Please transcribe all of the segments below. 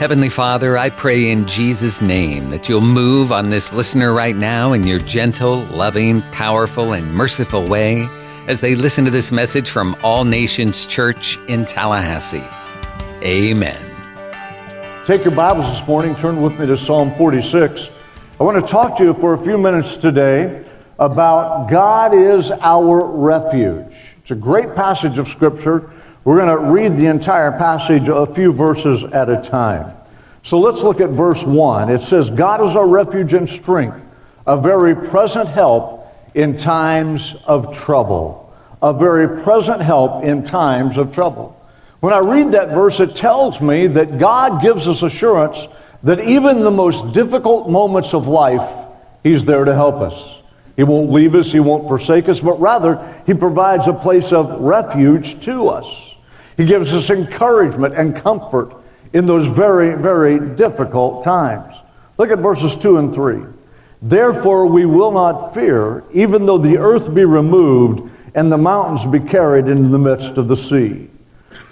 Heavenly Father, I pray in Jesus' name that you'll move on this listener right now in your gentle, loving, powerful, and merciful way as they listen to this message from All Nations Church in Tallahassee. Amen. Take your Bibles this morning, turn with me to Psalm 46. I want to talk to you for a few minutes today about God is our refuge. It's a great passage of Scripture. We're going to read the entire passage a few verses at a time. So let's look at verse 1. It says, God is our refuge and strength, a very present help in times of trouble. A very present help in times of trouble. When I read that verse, it tells me that God gives us assurance that even the most difficult moments of life, He's there to help us. He won't leave us, He won't forsake us, but rather, He provides a place of refuge to us. He gives us encouragement and comfort in those very, very difficult times. Look at verses 2 and 3. Therefore, we will not fear, even though the earth be removed and the mountains be carried into the midst of the sea.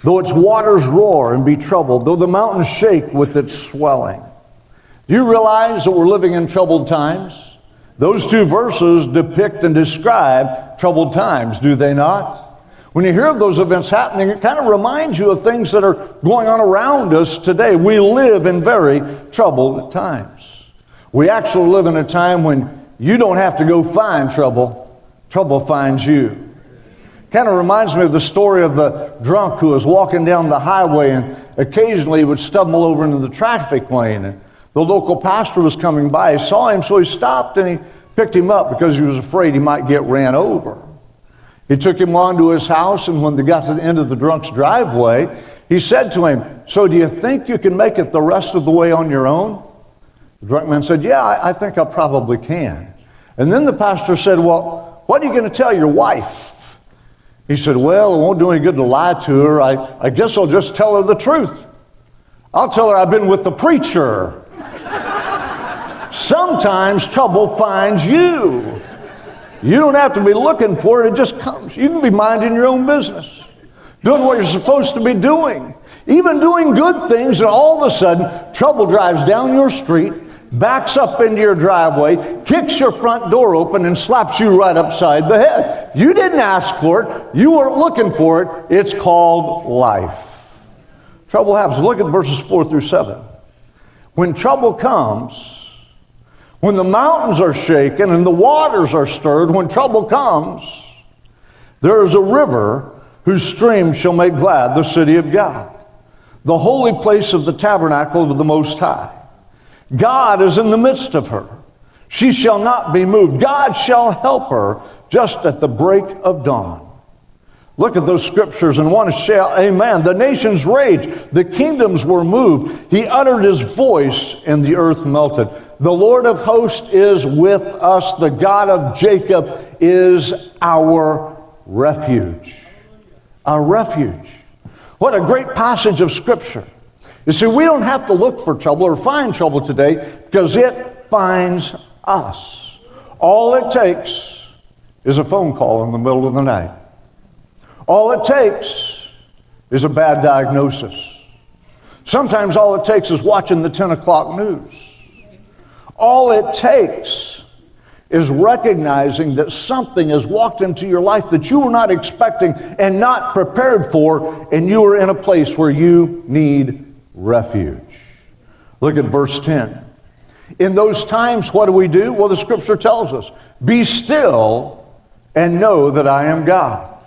Though its waters roar and be troubled, though the mountains shake with its swelling. Do you realize that we're living in troubled times? Those two verses depict and describe troubled times, do they not? When you hear of those events happening, it kind of reminds you of things that are going on around us today. We live in very troubled times. We actually live in a time when you don't have to go find trouble, trouble finds you. Kind of reminds me of the story of the drunk who was walking down the highway and occasionally would stumble over into the traffic lane. And the local pastor was coming by. He saw him, so he stopped and he picked him up because he was afraid he might get ran over. He took him on to his house, and when they got to the end of the drunk's driveway, he said to him, So do you think you can make it the rest of the way on your own? The drunk man said, Yeah, I, I think I probably can. And then the pastor said, Well, what are you going to tell your wife? He said, Well, it won't do any good to lie to her. I, I guess I'll just tell her the truth. I'll tell her I've been with the preacher. Sometimes trouble finds you. You don't have to be looking for it, it just comes. You can be minding your own business, doing what you're supposed to be doing, even doing good things, and all of a sudden, trouble drives down your street, backs up into your driveway, kicks your front door open, and slaps you right upside the head. You didn't ask for it, you weren't looking for it. It's called life. Trouble happens. Look at verses 4 through 7. When trouble comes, when the mountains are shaken and the waters are stirred, when trouble comes, there is a river whose streams shall make glad the city of God, the holy place of the tabernacle of the Most High. God is in the midst of her. She shall not be moved. God shall help her just at the break of dawn. Look at those scriptures and one shall, amen. The nations raged, the kingdoms were moved. He uttered his voice and the earth melted. The Lord of hosts is with us. The God of Jacob is our refuge. Our refuge. What a great passage of Scripture. You see, we don't have to look for trouble or find trouble today because it finds us. All it takes is a phone call in the middle of the night. All it takes is a bad diagnosis. Sometimes all it takes is watching the 10 o'clock news. All it takes is recognizing that something has walked into your life that you were not expecting and not prepared for, and you are in a place where you need refuge. Look at verse 10. In those times, what do we do? Well, the scripture tells us be still and know that I am God.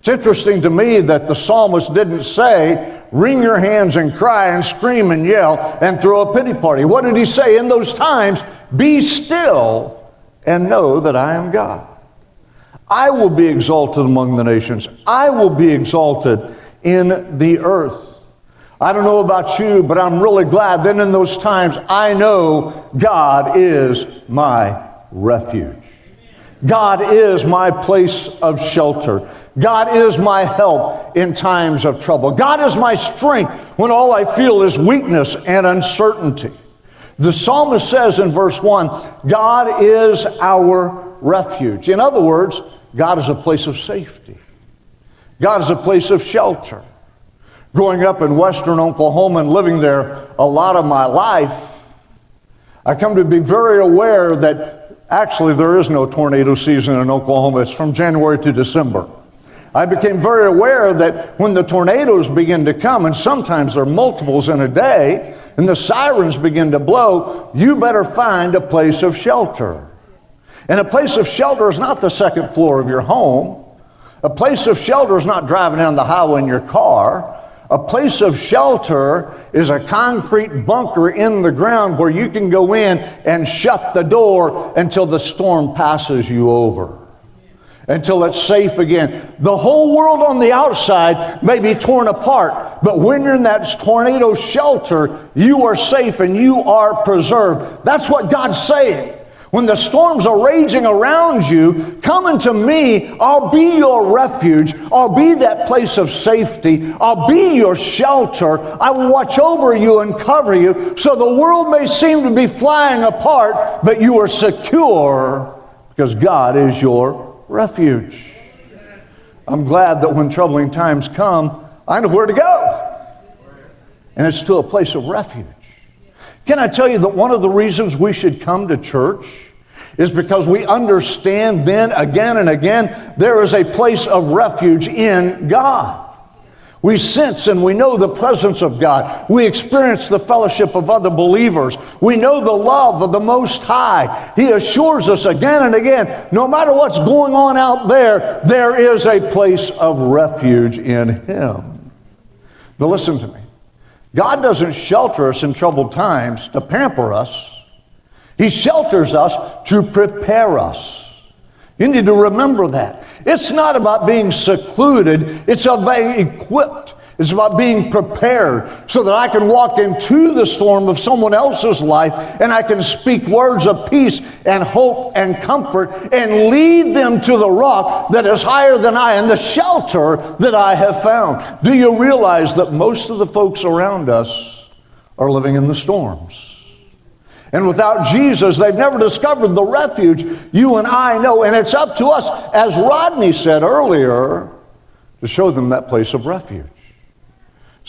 It's interesting to me that the psalmist didn't say, wring your hands and cry and scream and yell and throw a pity party. What did he say? In those times, be still and know that I am God. I will be exalted among the nations, I will be exalted in the earth. I don't know about you, but I'm really glad that in those times I know God is my refuge. God is my place of shelter. God is my help in times of trouble. God is my strength when all I feel is weakness and uncertainty. The psalmist says in verse 1 God is our refuge. In other words, God is a place of safety, God is a place of shelter. Growing up in western Oklahoma and living there a lot of my life, I come to be very aware that actually there is no tornado season in Oklahoma. It's from January to December. I became very aware that when the tornadoes begin to come, and sometimes there are multiples in a day, and the sirens begin to blow, you better find a place of shelter. And a place of shelter is not the second floor of your home. A place of shelter is not driving down the highway in your car. A place of shelter is a concrete bunker in the ground where you can go in and shut the door until the storm passes you over until it's safe again. The whole world on the outside may be torn apart, but when you're in that tornado shelter, you are safe and you are preserved. That's what God's saying. When the storms are raging around you, come unto me. I'll be your refuge. I'll be that place of safety. I'll be your shelter. I will watch over you and cover you. So the world may seem to be flying apart, but you are secure because God is your refuge. I'm glad that when troubling times come, I know where to go. And it's to a place of refuge. Can I tell you that one of the reasons we should come to church is because we understand then again and again there is a place of refuge in God. We sense and we know the presence of God. We experience the fellowship of other believers. We know the love of the Most High. He assures us again and again no matter what's going on out there, there is a place of refuge in Him. Now, listen to me. God doesn't shelter us in troubled times to pamper us, He shelters us to prepare us. You need to remember that. It's not about being secluded, it's about being equipped. It's about being prepared so that I can walk into the storm of someone else's life and I can speak words of peace and hope and comfort and lead them to the rock that is higher than I and the shelter that I have found. Do you realize that most of the folks around us are living in the storms? And without Jesus, they've never discovered the refuge you and I know. And it's up to us, as Rodney said earlier, to show them that place of refuge.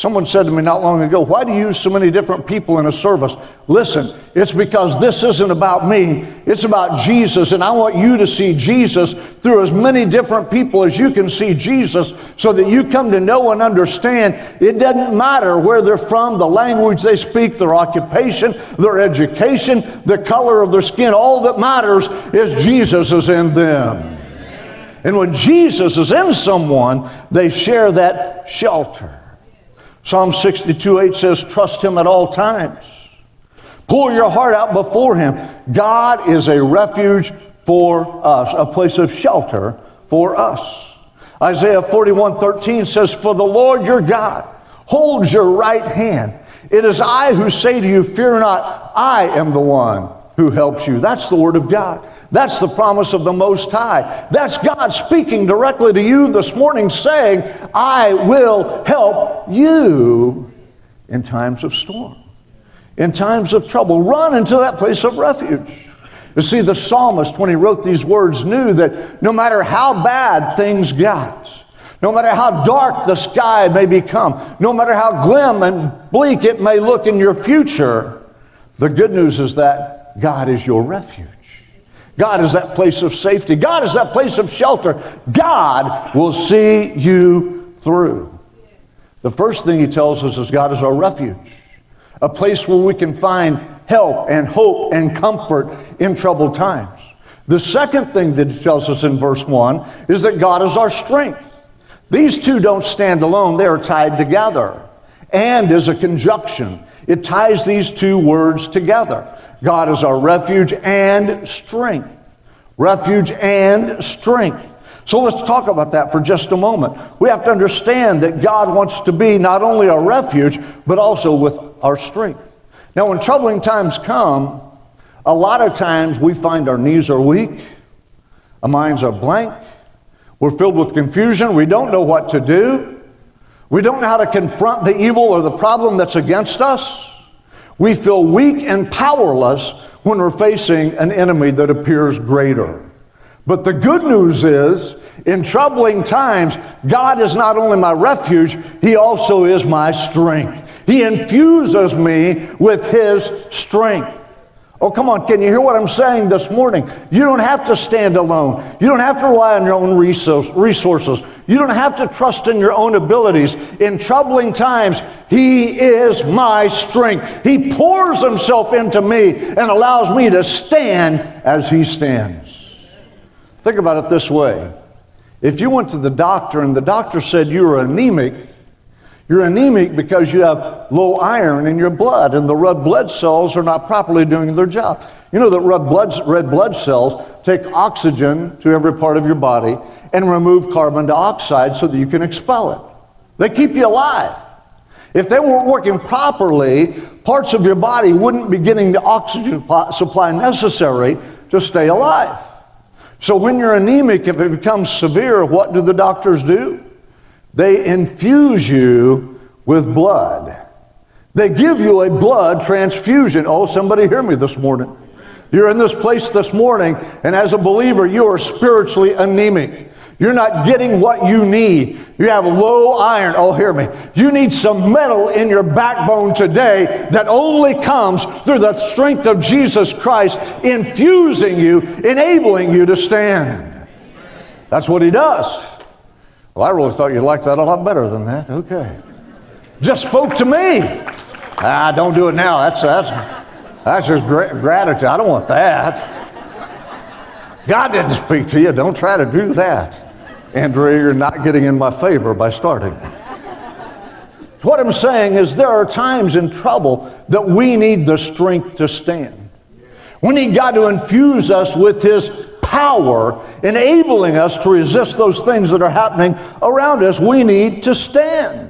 Someone said to me not long ago, Why do you use so many different people in a service? Listen, it's because this isn't about me, it's about Jesus, and I want you to see Jesus through as many different people as you can see Jesus so that you come to know and understand it doesn't matter where they're from, the language they speak, their occupation, their education, the color of their skin. All that matters is Jesus is in them. And when Jesus is in someone, they share that shelter. Psalm 62 8 says, Trust him at all times. Pour your heart out before him. God is a refuge for us, a place of shelter for us. Isaiah 41 13 says, For the Lord your God holds your right hand. It is I who say to you, Fear not, I am the one who helps you. That's the word of God. That's the promise of the Most High. That's God speaking directly to you this morning, saying, I will help you in times of storm, in times of trouble. Run into that place of refuge. You see, the psalmist, when he wrote these words, knew that no matter how bad things got, no matter how dark the sky may become, no matter how glim and bleak it may look in your future, the good news is that God is your refuge. God is that place of safety. God is that place of shelter. God will see you through. The first thing he tells us is God is our refuge, a place where we can find help and hope and comfort in troubled times. The second thing that he tells us in verse 1 is that God is our strength. These two don't stand alone, they are tied together. And is a conjunction, it ties these two words together. God is our refuge and strength. Refuge and strength. So let's talk about that for just a moment. We have to understand that God wants to be not only our refuge, but also with our strength. Now, when troubling times come, a lot of times we find our knees are weak, our minds are blank, we're filled with confusion, we don't know what to do, we don't know how to confront the evil or the problem that's against us. We feel weak and powerless when we're facing an enemy that appears greater. But the good news is, In troubling times, God is not only my refuge, He also is my strength. He infuses me with His strength. Oh, come on, can you hear what I'm saying this morning? You don't have to stand alone. You don't have to rely on your own resources. You don't have to trust in your own abilities. In troubling times, He is my strength. He pours Himself into me and allows me to stand as He stands. Think about it this way if you went to the doctor and the doctor said you were anemic, you're anemic because you have low iron in your blood and the red blood cells are not properly doing their job. You know that red blood, red blood cells take oxygen to every part of your body and remove carbon dioxide so that you can expel it. They keep you alive. If they weren't working properly, parts of your body wouldn't be getting the oxygen supply necessary to stay alive. So when you're anemic, if it becomes severe, what do the doctors do? They infuse you with blood. They give you a blood transfusion. Oh, somebody hear me this morning. You're in this place this morning, and as a believer, you are spiritually anemic. You're not getting what you need. You have low iron. Oh, hear me. You need some metal in your backbone today that only comes through the strength of Jesus Christ infusing you, enabling you to stand. That's what He does. Well, I really thought you'd like that a lot better than that. Okay. Just spoke to me. Ah, don't do it now. That's, that's, that's just gra- gratitude. I don't want that. God didn't speak to you. Don't try to do that. Andrea, you're not getting in my favor by starting. What I'm saying is, there are times in trouble that we need the strength to stand. We need God to infuse us with His power, enabling us to resist those things that are happening around us. We need to stand.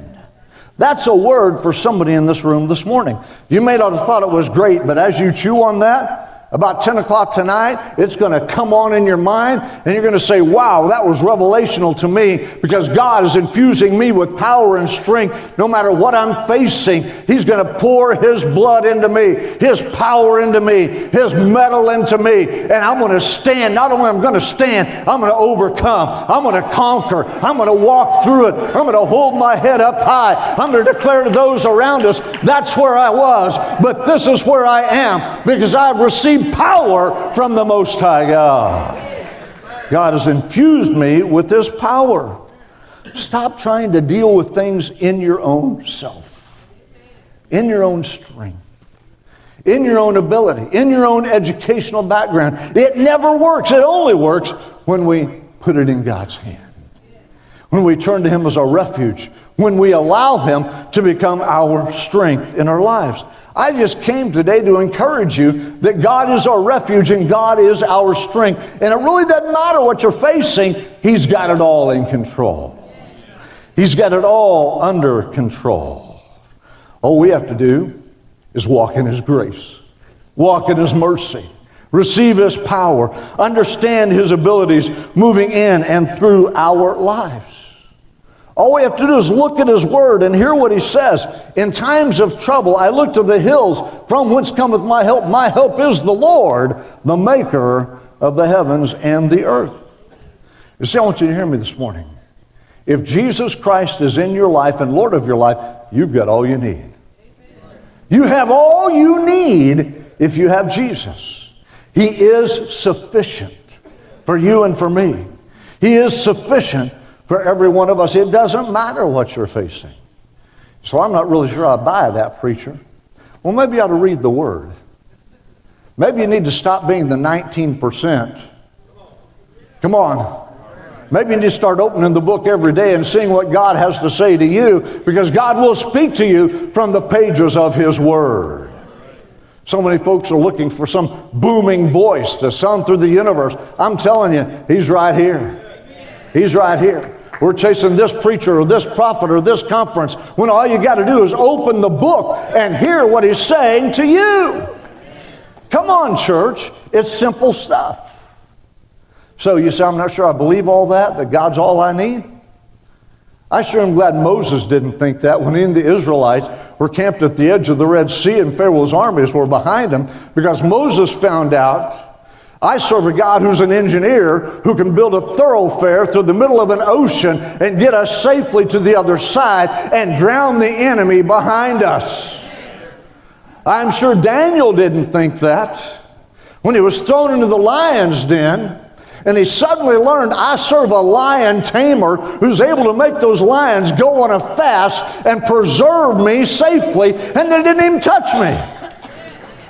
That's a word for somebody in this room this morning. You may not have thought it was great, but as you chew on that, about 10 o'clock tonight, it's going to come on in your mind, and you're going to say, Wow, that was revelational to me because God is infusing me with power and strength. No matter what I'm facing, He's going to pour His blood into me, His power into me, His metal into me, and I'm going to stand. Not only am I going to stand, I'm going to overcome, I'm going to conquer, I'm going to walk through it, I'm going to hold my head up high, I'm going to declare to those around us, That's where I was, but this is where I am because I've received power from the Most High God. God has infused me with this power. Stop trying to deal with things in your own self, in your own strength, in your own ability, in your own educational background. It never works. It only works when we put it in God's hand, when we turn to Him as our refuge, when we allow Him to become our strength in our lives. I just came today to encourage you that God is our refuge and God is our strength. And it really doesn't matter what you're facing, He's got it all in control. He's got it all under control. All we have to do is walk in His grace, walk in His mercy, receive His power, understand His abilities moving in and through our lives. All we have to do is look at his word and hear what he says. In times of trouble, I look to the hills from whence cometh my help. My help is the Lord, the maker of the heavens and the earth. You see, I want you to hear me this morning. If Jesus Christ is in your life and Lord of your life, you've got all you need. You have all you need if you have Jesus. He is sufficient for you and for me. He is sufficient for every one of us. It doesn't matter what you're facing. So I'm not really sure I buy that, preacher. Well, maybe you ought to read the Word. Maybe you need to stop being the 19%. Come on. Maybe you need to start opening the book every day and seeing what God has to say to you because God will speak to you from the pages of His Word. So many folks are looking for some booming voice to sound through the universe. I'm telling you, He's right here. He's right here. We're chasing this preacher or this prophet or this conference when all you got to do is open the book and hear what he's saying to you. Come on, church. It's simple stuff. So you say, I'm not sure I believe all that, that God's all I need. I sure am glad Moses didn't think that when he and the Israelites were camped at the edge of the Red Sea and Pharaoh's armies were behind him because Moses found out I serve a God who's an engineer who can build a thoroughfare through the middle of an ocean and get us safely to the other side and drown the enemy behind us. I'm sure Daniel didn't think that. When he was thrown into the lion's den, and he suddenly learned, I serve a lion tamer who's able to make those lions go on a fast and preserve me safely, and they didn't even touch me.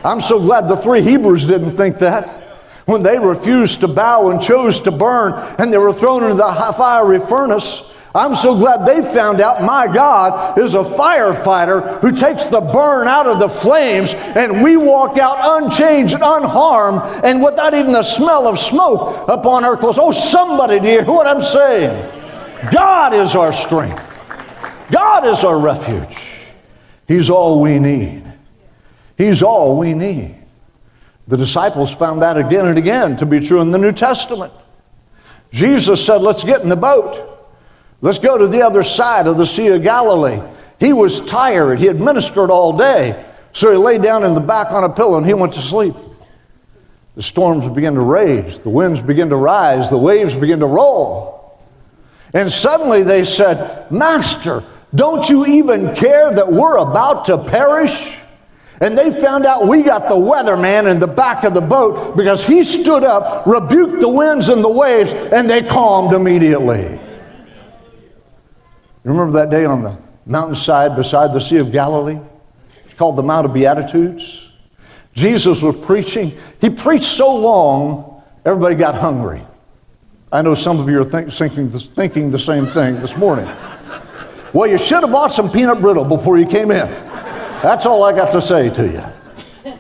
I'm so glad the three Hebrews didn't think that. When they refused to bow and chose to burn, and they were thrown into the fiery furnace, I'm so glad they found out my God is a firefighter who takes the burn out of the flames and we walk out unchanged, unharmed, and without even the smell of smoke upon our clothes. Oh, somebody, do you hear what I'm saying? God is our strength, God is our refuge. He's all we need. He's all we need. The disciples found that again and again to be true in the New Testament. Jesus said, Let's get in the boat. Let's go to the other side of the Sea of Galilee. He was tired. He had ministered all day. So he lay down in the back on a pillow and he went to sleep. The storms began to rage, the winds began to rise, the waves began to roll. And suddenly they said, Master, don't you even care that we're about to perish? And they found out we got the weatherman in the back of the boat because he stood up, rebuked the winds and the waves, and they calmed immediately. You remember that day on the mountainside beside the Sea of Galilee? It's called the Mount of Beatitudes. Jesus was preaching. He preached so long, everybody got hungry. I know some of you are think, thinking, thinking the same thing this morning. Well, you should have bought some peanut brittle before you came in. That's all I got to say to you.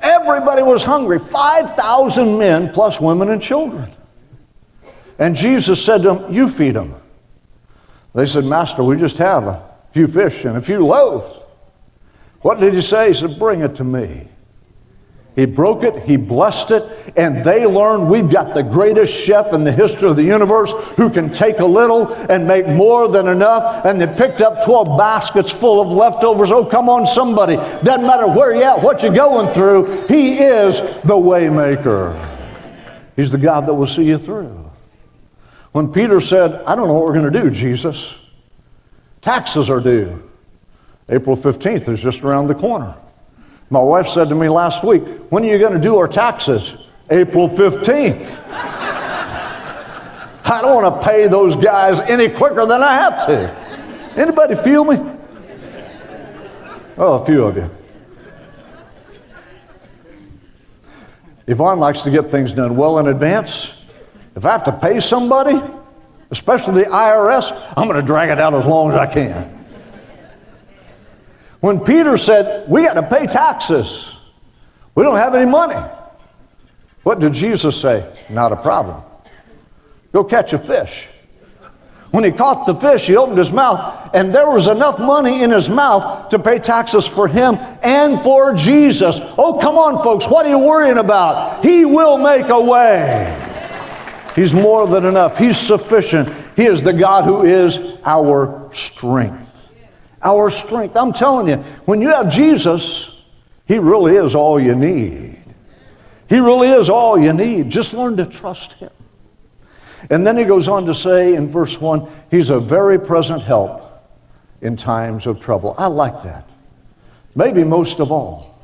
Everybody was hungry 5,000 men plus women and children. And Jesus said to them, You feed them. They said, Master, we just have a few fish and a few loaves. What did he say? He said, Bring it to me. He broke it, he blessed it, and they learned we've got the greatest chef in the history of the universe who can take a little and make more than enough. And they picked up 12 baskets full of leftovers. Oh, come on, somebody. Doesn't matter where you're at, what you're going through, he is the waymaker. He's the God that will see you through. When Peter said, I don't know what we're going to do, Jesus, taxes are due. April 15th is just around the corner. My wife said to me last week, When are you going to do our taxes? April 15th. I don't want to pay those guys any quicker than I have to. Anybody feel me? Oh, a few of you. Yvonne likes to get things done well in advance. If I have to pay somebody, especially the IRS, I'm going to drag it out as long as I can. When Peter said, We got to pay taxes, we don't have any money. What did Jesus say? Not a problem. Go catch a fish. When he caught the fish, he opened his mouth, and there was enough money in his mouth to pay taxes for him and for Jesus. Oh, come on, folks, what are you worrying about? He will make a way. He's more than enough. He's sufficient. He is the God who is our strength. Our strength. I'm telling you, when you have Jesus, He really is all you need. He really is all you need. Just learn to trust Him. And then he goes on to say in verse 1 He's a very present help in times of trouble. I like that. Maybe most of all,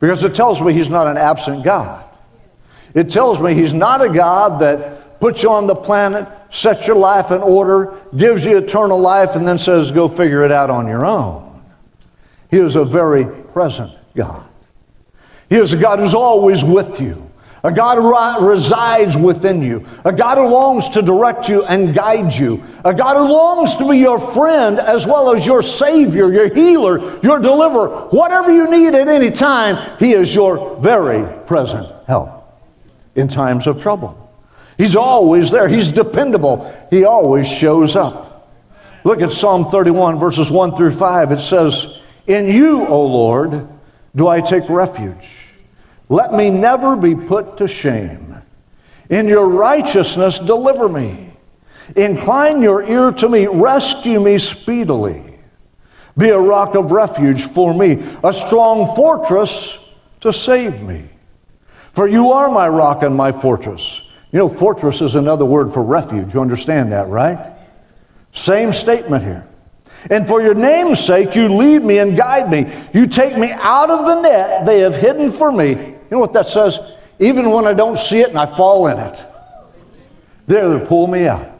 because it tells me He's not an absent God. It tells me He's not a God that puts you on the planet, sets your life in order, gives you eternal life, and then says, go figure it out on your own. He is a very present God. He is a God who's always with you, a God who resides within you, a God who longs to direct you and guide you, a God who longs to be your friend as well as your Savior, your healer, your deliverer. Whatever you need at any time, He is your very present help in times of trouble. He's always there. He's dependable. He always shows up. Look at Psalm 31, verses 1 through 5. It says, In you, O Lord, do I take refuge. Let me never be put to shame. In your righteousness, deliver me. Incline your ear to me. Rescue me speedily. Be a rock of refuge for me, a strong fortress to save me. For you are my rock and my fortress. You know, fortress is another word for refuge. You understand that, right? Same statement here. And for your name's sake, you lead me and guide me. You take me out of the net they have hidden for me. You know what that says? Even when I don't see it and I fall in it, there to pull me out.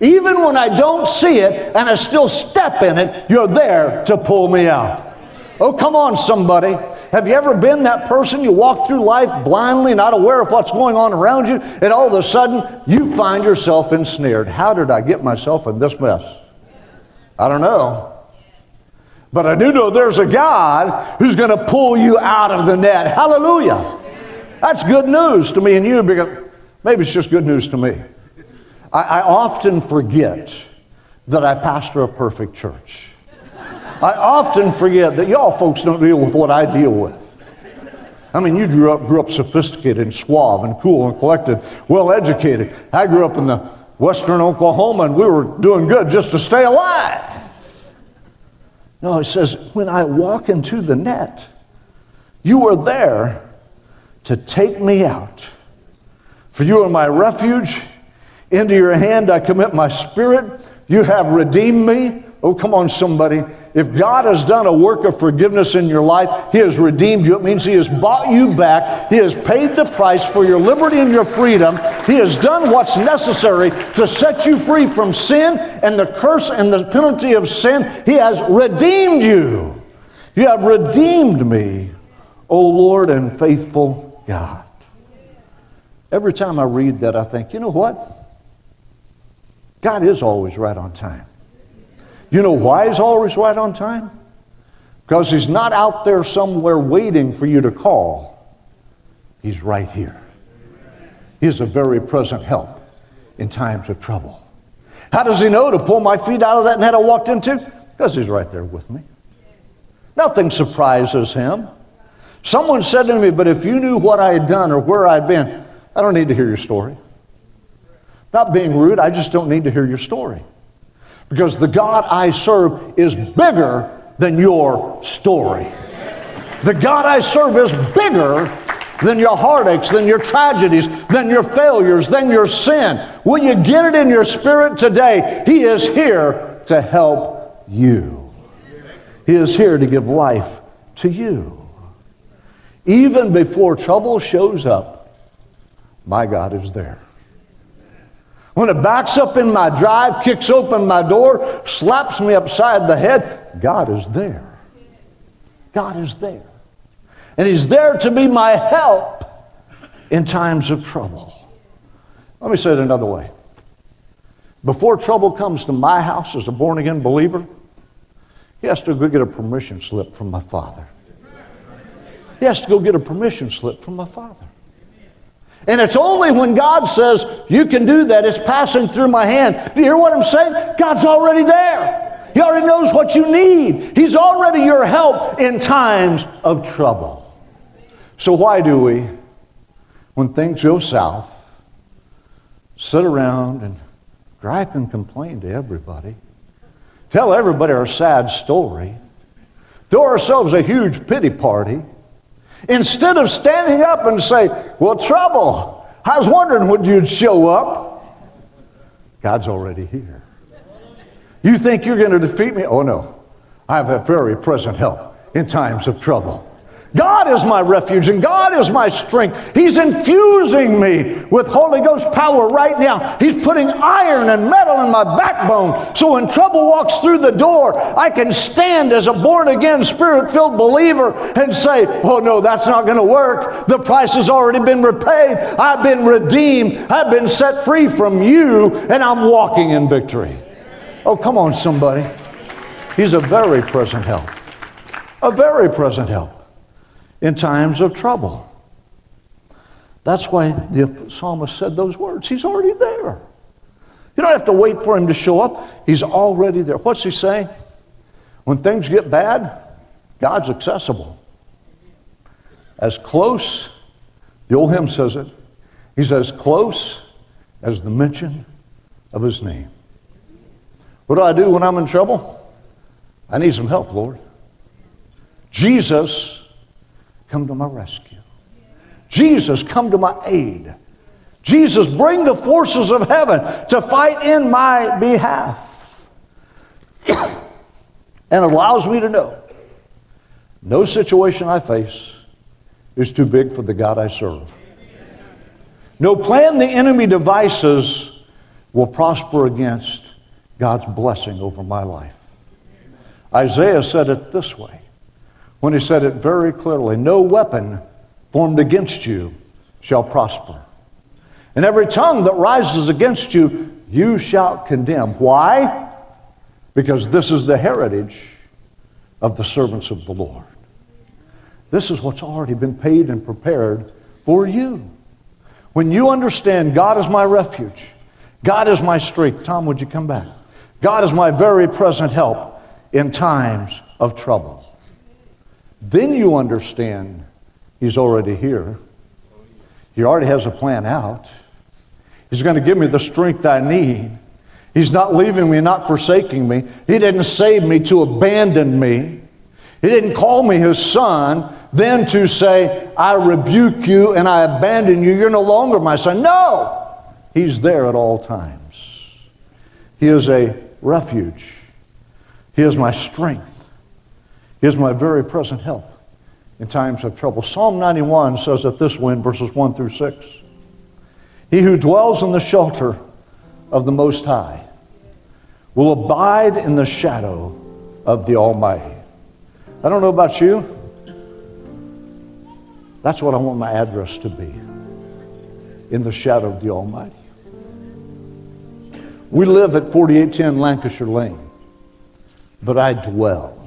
Even when I don't see it and I still step in it, you're there to pull me out. Oh, come on, somebody. Have you ever been that person? You walk through life blindly, not aware of what's going on around you, and all of a sudden you find yourself ensnared. How did I get myself in this mess? I don't know. But I do know there's a God who's going to pull you out of the net. Hallelujah. That's good news to me and you because maybe it's just good news to me. I, I often forget that I pastor a perfect church. I often forget that y'all folks don't deal with what I deal with. I mean, you grew up, grew up sophisticated and suave and cool and collected, well educated. I grew up in the western Oklahoma and we were doing good just to stay alive. No, it says, when I walk into the net, you are there to take me out. For you are my refuge. Into your hand I commit my spirit. You have redeemed me. Oh, come on, somebody. If God has done a work of forgiveness in your life, He has redeemed you. It means He has bought you back. He has paid the price for your liberty and your freedom. He has done what's necessary to set you free from sin and the curse and the penalty of sin. He has redeemed you. You have redeemed me, O Lord and faithful God. Every time I read that, I think, you know what? God is always right on time. You know why he's always right on time? Because he's not out there somewhere waiting for you to call. He's right here. He's a very present help in times of trouble. How does he know to pull my feet out of that net I walked into? Because he's right there with me. Nothing surprises him. Someone said to me, But if you knew what I had done or where I'd been, I don't need to hear your story. Not being rude, I just don't need to hear your story. Because the God I serve is bigger than your story. The God I serve is bigger than your heartaches, than your tragedies, than your failures, than your sin. Will you get it in your spirit today? He is here to help you. He is here to give life to you. Even before trouble shows up, my God is there. When it backs up in my drive, kicks open my door, slaps me upside the head, God is there. God is there. And He's there to be my help in times of trouble. Let me say it another way. Before trouble comes to my house as a born again believer, he has to go get a permission slip from my father. He has to go get a permission slip from my father. And it's only when God says, You can do that, it's passing through my hand. Do you hear what I'm saying? God's already there. He already knows what you need. He's already your help in times of trouble. So, why do we, when things go south, sit around and gripe and complain to everybody, tell everybody our sad story, throw ourselves a huge pity party? Instead of standing up and say, Well, trouble, I was wondering when you'd show up. God's already here. You think you're going to defeat me? Oh, no. I have a very present help in times of trouble. God is my refuge and God is my strength. He's infusing me with Holy Ghost power right now. He's putting iron and metal in my backbone so when trouble walks through the door, I can stand as a born again, spirit filled believer and say, Oh, no, that's not going to work. The price has already been repaid. I've been redeemed. I've been set free from you, and I'm walking in victory. Oh, come on, somebody. He's a very present help. A very present help in times of trouble. That's why the psalmist said those words. He's already there. You don't have to wait for him to show up. He's already there. What's he saying? When things get bad, God's accessible. As close, the old hymn says it, he's as close as the mention of his name. What do I do when I'm in trouble? I need some help, Lord. Jesus come to my rescue. Jesus, come to my aid. Jesus, bring the forces of heaven to fight in my behalf. and allows me to know no situation I face is too big for the God I serve. No plan the enemy devices will prosper against God's blessing over my life. Isaiah said it this way when he said it very clearly No weapon formed against you shall prosper. And every tongue that rises against you, you shall condemn. Why? Because this is the heritage of the servants of the Lord. This is what's already been paid and prepared for you. When you understand God is my refuge, God is my strength. Tom, would you come back? God is my very present help in times of trouble. Then you understand He's already here. He already has a plan out. He's going to give me the strength I need. He's not leaving me, not forsaking me. He didn't save me to abandon me. He didn't call me his son, then to say, I rebuke you and I abandon you. You're no longer my son. No! He's there at all times. He is a refuge. He is my strength. Is my very present help in times of trouble. Psalm 91 says it this way in verses 1 through 6. He who dwells in the shelter of the Most High will abide in the shadow of the Almighty. I don't know about you. That's what I want my address to be in the shadow of the Almighty. We live at 4810 Lancashire Lane, but I dwell,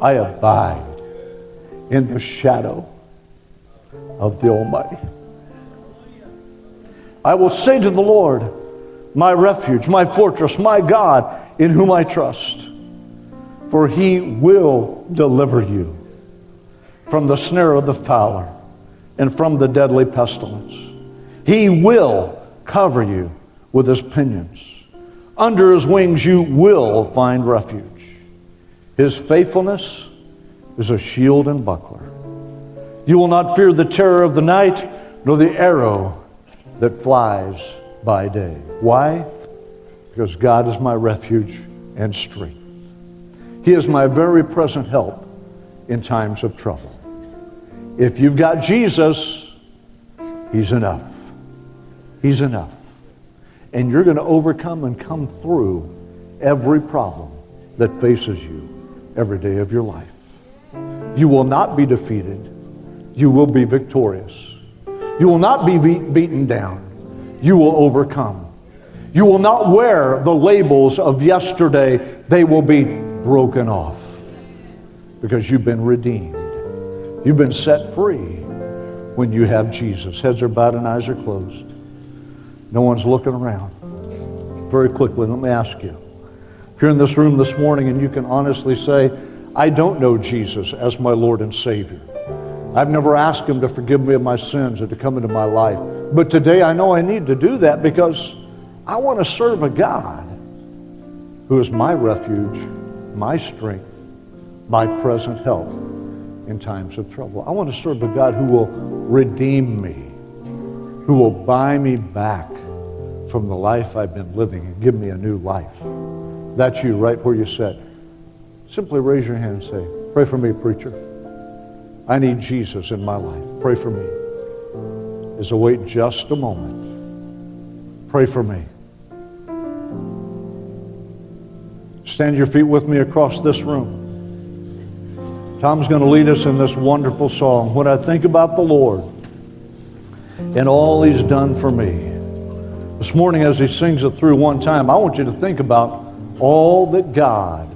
I abide in the shadow of the Almighty. I will say to the Lord, my refuge, my fortress, my God, in whom I trust, for he will deliver you from the snare of the fowler and from the deadly pestilence. He will cover you with his pinions. Under his wings you will find refuge. His faithfulness is a shield and buckler. You will not fear the terror of the night, nor the arrow that flies by day. Why? Because God is my refuge and strength. He is my very present help in times of trouble. If you've got Jesus, He's enough. He's enough. And you're going to overcome and come through every problem that faces you every day of your life. You will not be defeated. You will be victorious. You will not be beaten down. You will overcome. You will not wear the labels of yesterday. They will be broken off because you've been redeemed. You've been set free when you have Jesus. Heads are bowed and eyes are closed. No one's looking around. Very quickly, let me ask you. If you're in this room this morning and you can honestly say, I don't know Jesus as my Lord and Savior. I've never asked Him to forgive me of my sins or to come into my life. But today I know I need to do that because I want to serve a God who is my refuge, my strength, my present help in times of trouble. I want to serve a God who will redeem me, who will buy me back from the life I've been living and give me a new life. That's you right where you sit. Simply raise your hand and say, Pray for me, preacher. I need Jesus in my life. Pray for me. As I wait just a moment, pray for me. Stand your feet with me across this room. Tom's going to lead us in this wonderful song. When I think about the Lord and all He's done for me. This morning, as He sings it through one time, I want you to think about all that God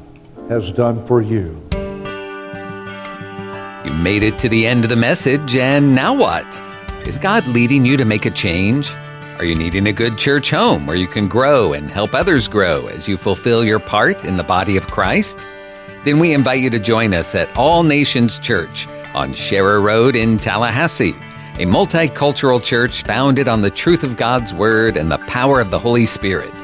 has done for you You made it to the end of the message, and now what? Is God leading you to make a change? Are you needing a good church home where you can grow and help others grow as you fulfill your part in the body of Christ? Then we invite you to join us at All Nations Church on Sharer Road in Tallahassee, a multicultural church founded on the truth of God's Word and the power of the Holy Spirit.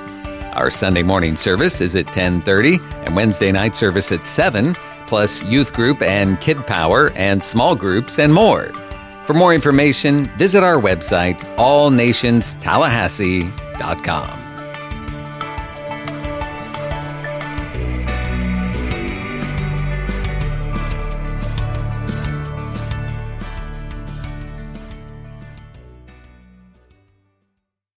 Our Sunday morning service is at 10:30 and Wednesday night service at 7 plus youth group and kid power and small groups and more. For more information, visit our website, allnationstallahassee.com.